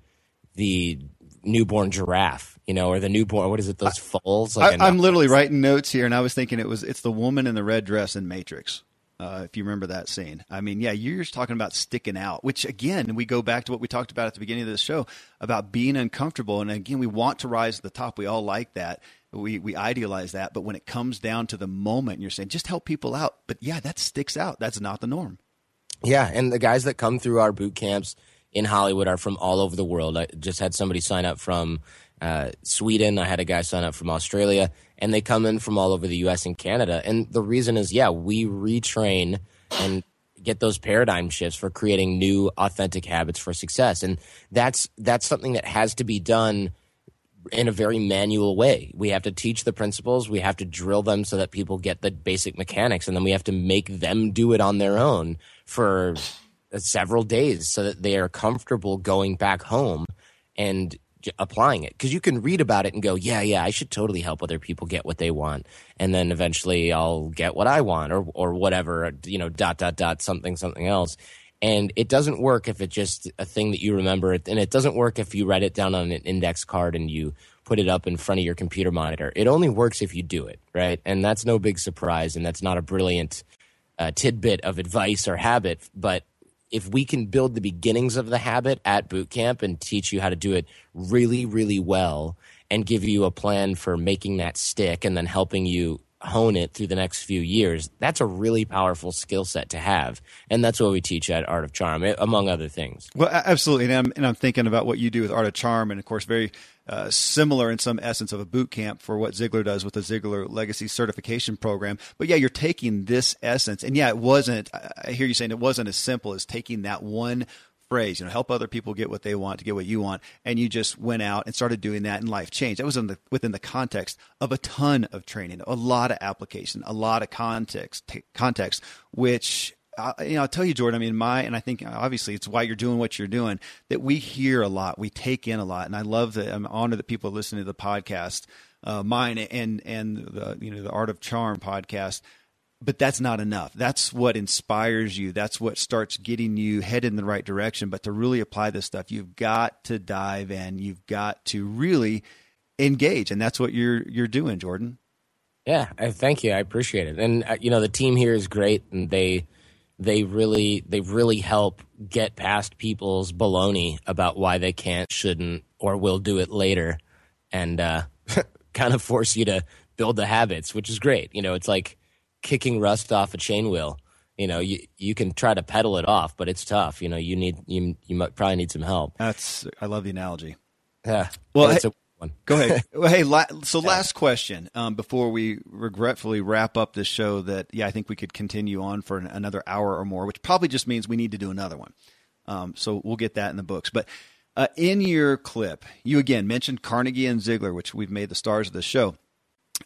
the newborn giraffe, you know, or the newborn. What is it? Those foals. Like I, am literally writing notes here, and I was thinking it was it's the woman in the red dress in Matrix. Uh, if you remember that scene. I mean, yeah, you're just talking about sticking out, which again, we go back to what we talked about at the beginning of this show about being uncomfortable. And again, we want to rise to the top. We all like that. We, we idealize that. But when it comes down to the moment, you're saying, just help people out. But yeah, that sticks out. That's not the norm. Yeah. And the guys that come through our boot camps in Hollywood are from all over the world. I just had somebody sign up from uh, Sweden. I had a guy sign up from Australia and they come in from all over the US and Canada. And the reason is, yeah, we retrain and get those paradigm shifts for creating new authentic habits for success. And that's that's something that has to be done in a very manual way. We have to teach the principles, we have to drill them so that people get the basic mechanics and then we have to make them do it on their own for several days so that they are comfortable going back home and applying it because you can read about it and go, yeah, yeah, I should totally help other people get what they want, and then eventually I'll get what I want or or whatever, you know, dot dot dot something something else. And it doesn't work if it's just a thing that you remember, and it doesn't work if you write it down on an index card and you put it up in front of your computer monitor. It only works if you do it, right? And that's no big surprise, and that's not a brilliant uh, tidbit of advice or habit, but if we can build the beginnings of the habit at boot camp and teach you how to do it really, really well and give you a plan for making that stick and then helping you hone it through the next few years, that's a really powerful skill set to have. And that's what we teach at Art of Charm, among other things. Well, absolutely. And I'm, and I'm thinking about what you do with Art of Charm, and of course, very uh, similar in some essence of a boot camp for what Ziglar does with the Ziglar Legacy Certification Program. But yeah, you're taking this essence, and yeah, it wasn't. I hear you saying it wasn't as simple as taking that one phrase, you know, help other people get what they want to get what you want, and you just went out and started doing that, and life changed. That was in the, within the context of a ton of training, a lot of application, a lot of context, t- context, which you know, I'll tell you, Jordan. I mean, my and I think obviously it's why you're doing what you're doing. That we hear a lot, we take in a lot, and I love that. I'm honored that people are listening to the podcast, uh, mine and and the you know the Art of Charm podcast. But that's not enough. That's what inspires you. That's what starts getting you headed in the right direction. But to really apply this stuff, you've got to dive in. You've got to really engage, and that's what you're you're doing, Jordan. Yeah, I thank you. I appreciate it. And uh, you know, the team here is great, and they they really they really help get past people's baloney about why they can't, shouldn't, or will do it later, and uh, kind of force you to build the habits, which is great. You know, it's like kicking rust off a chain wheel. You know, you you can try to pedal it off, but it's tough. You know, you need you you might probably need some help. That's I love the analogy. Yeah. Well, it's a one. Go ahead. well, hey, la- so last question um, before we regretfully wrap up this show. That yeah, I think we could continue on for an, another hour or more, which probably just means we need to do another one. Um, so we'll get that in the books. But uh, in your clip, you again mentioned Carnegie and Ziglar, which we've made the stars of the show,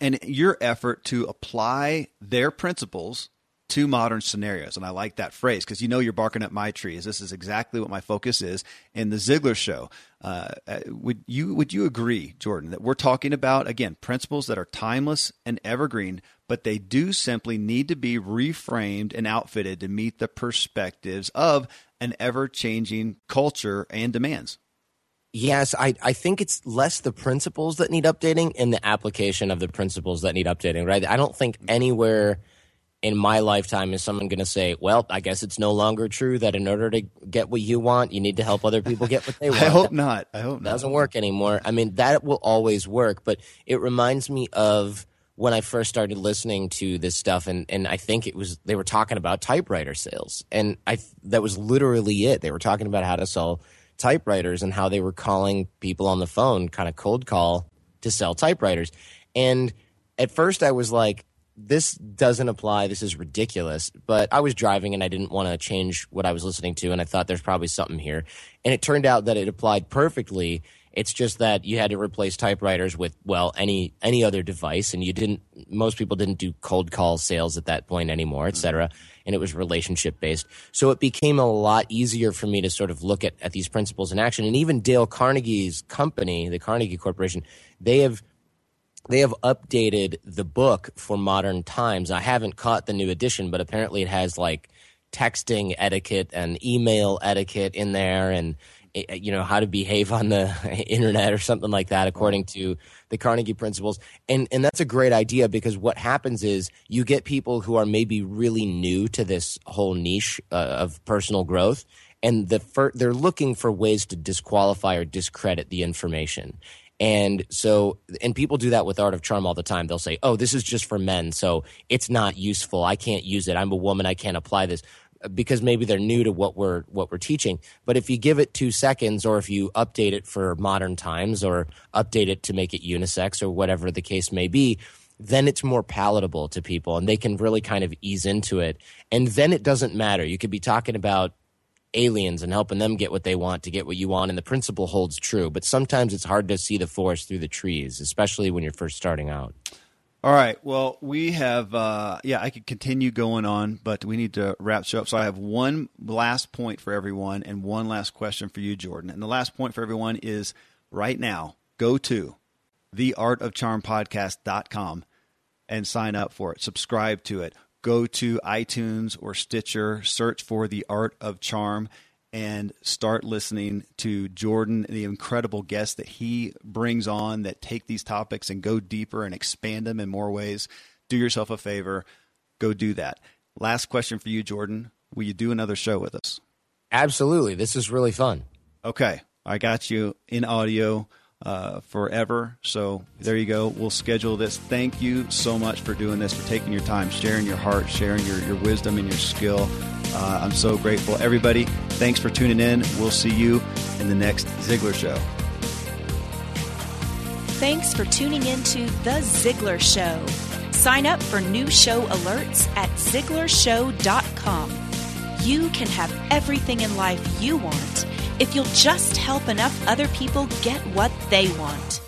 and your effort to apply their principles to modern scenarios. And I like that phrase because you know you're barking up my tree. Is this is exactly what my focus is in the Ziglar show. Uh, uh, would you would you agree, Jordan, that we're talking about again principles that are timeless and evergreen, but they do simply need to be reframed and outfitted to meet the perspectives of an ever changing culture and demands? Yes, I, I think it's less the principles that need updating and the application of the principles that need updating, right? I don't think anywhere – in my lifetime is someone going to say, well, I guess it's no longer true that in order to get what you want, you need to help other people get what they want. I hope not. I hope not. Doesn't work anymore. I mean, that will always work, but it reminds me of when I first started listening to this stuff, and, and I think it was they were talking about typewriter sales, and I that was literally it. They were talking about how to sell typewriters and how they were calling people on the phone, kind of cold call to sell typewriters, and at first I was like, this doesn't apply. This is ridiculous. But I was driving and I didn't want to change what I was listening to. And I thought there's probably something here. And it turned out that it applied perfectly. It's just that you had to replace typewriters with, well, any, any other device. And you didn't, most people didn't do cold call sales at that point anymore, et cetera. And it was relationship based. So it became a lot easier for me to sort of look at, at these principles in action. And even Dale Carnegie's company, the Carnegie Corporation, they have they have updated the book for modern times. I haven't caught the new edition, but apparently it has like texting etiquette and email etiquette in there and you know how to behave on the internet or something like that according to the Carnegie principles and and that's a great idea because what happens is you get people who are maybe really new to this whole niche uh, of personal growth and the fir- they're looking for ways to disqualify or discredit the information and so, and people do that with Art of Charm all the time. They'll say, oh, this is just for men, so it's not useful. I can't use it. I'm a woman. I can't apply this because maybe they're new to what we're what we're teaching. But if you give it two seconds, or if you update it for modern times, or update it to make it unisex, or whatever the case may be, then it's more palatable to people, and they can really kind of ease into it. And then it doesn't matter. You could be talking about aliens and helping them get what they want to get what you want, and the principle holds true. But sometimes it's hard to see the forest through the trees, especially when you're first starting out. All right. Well, we have, uh, yeah, I could continue going on, but we need to wrap up. So I have one last point for everyone and one last question for you, Jordan. And the last point for everyone is right now, go to theartofcharmpodcast.com and sign up for it. Subscribe to it. Go to iTunes or Stitcher, search for The Art of Charm and start listening to Jordan, the incredible guests that he brings on that take these topics and go deeper and expand them in more ways. Do yourself a favor, go do that. Last question for you, Jordan. Will you do another show with us? Absolutely. This is really fun. Okay. I got you in audio uh, forever. So there you go. We'll schedule this. Thank you so much for doing this, for taking your time, sharing your heart, sharing your, your wisdom and your skill. Uh, I'm so grateful. Everybody, thanks for tuning in. We'll see you in the next Ziglar Show. Thanks for tuning in to The Ziglar Show. Sign up for new show alerts at ZiglarShow.com. You can have everything in life you want if you'll just help enough other people get what they want.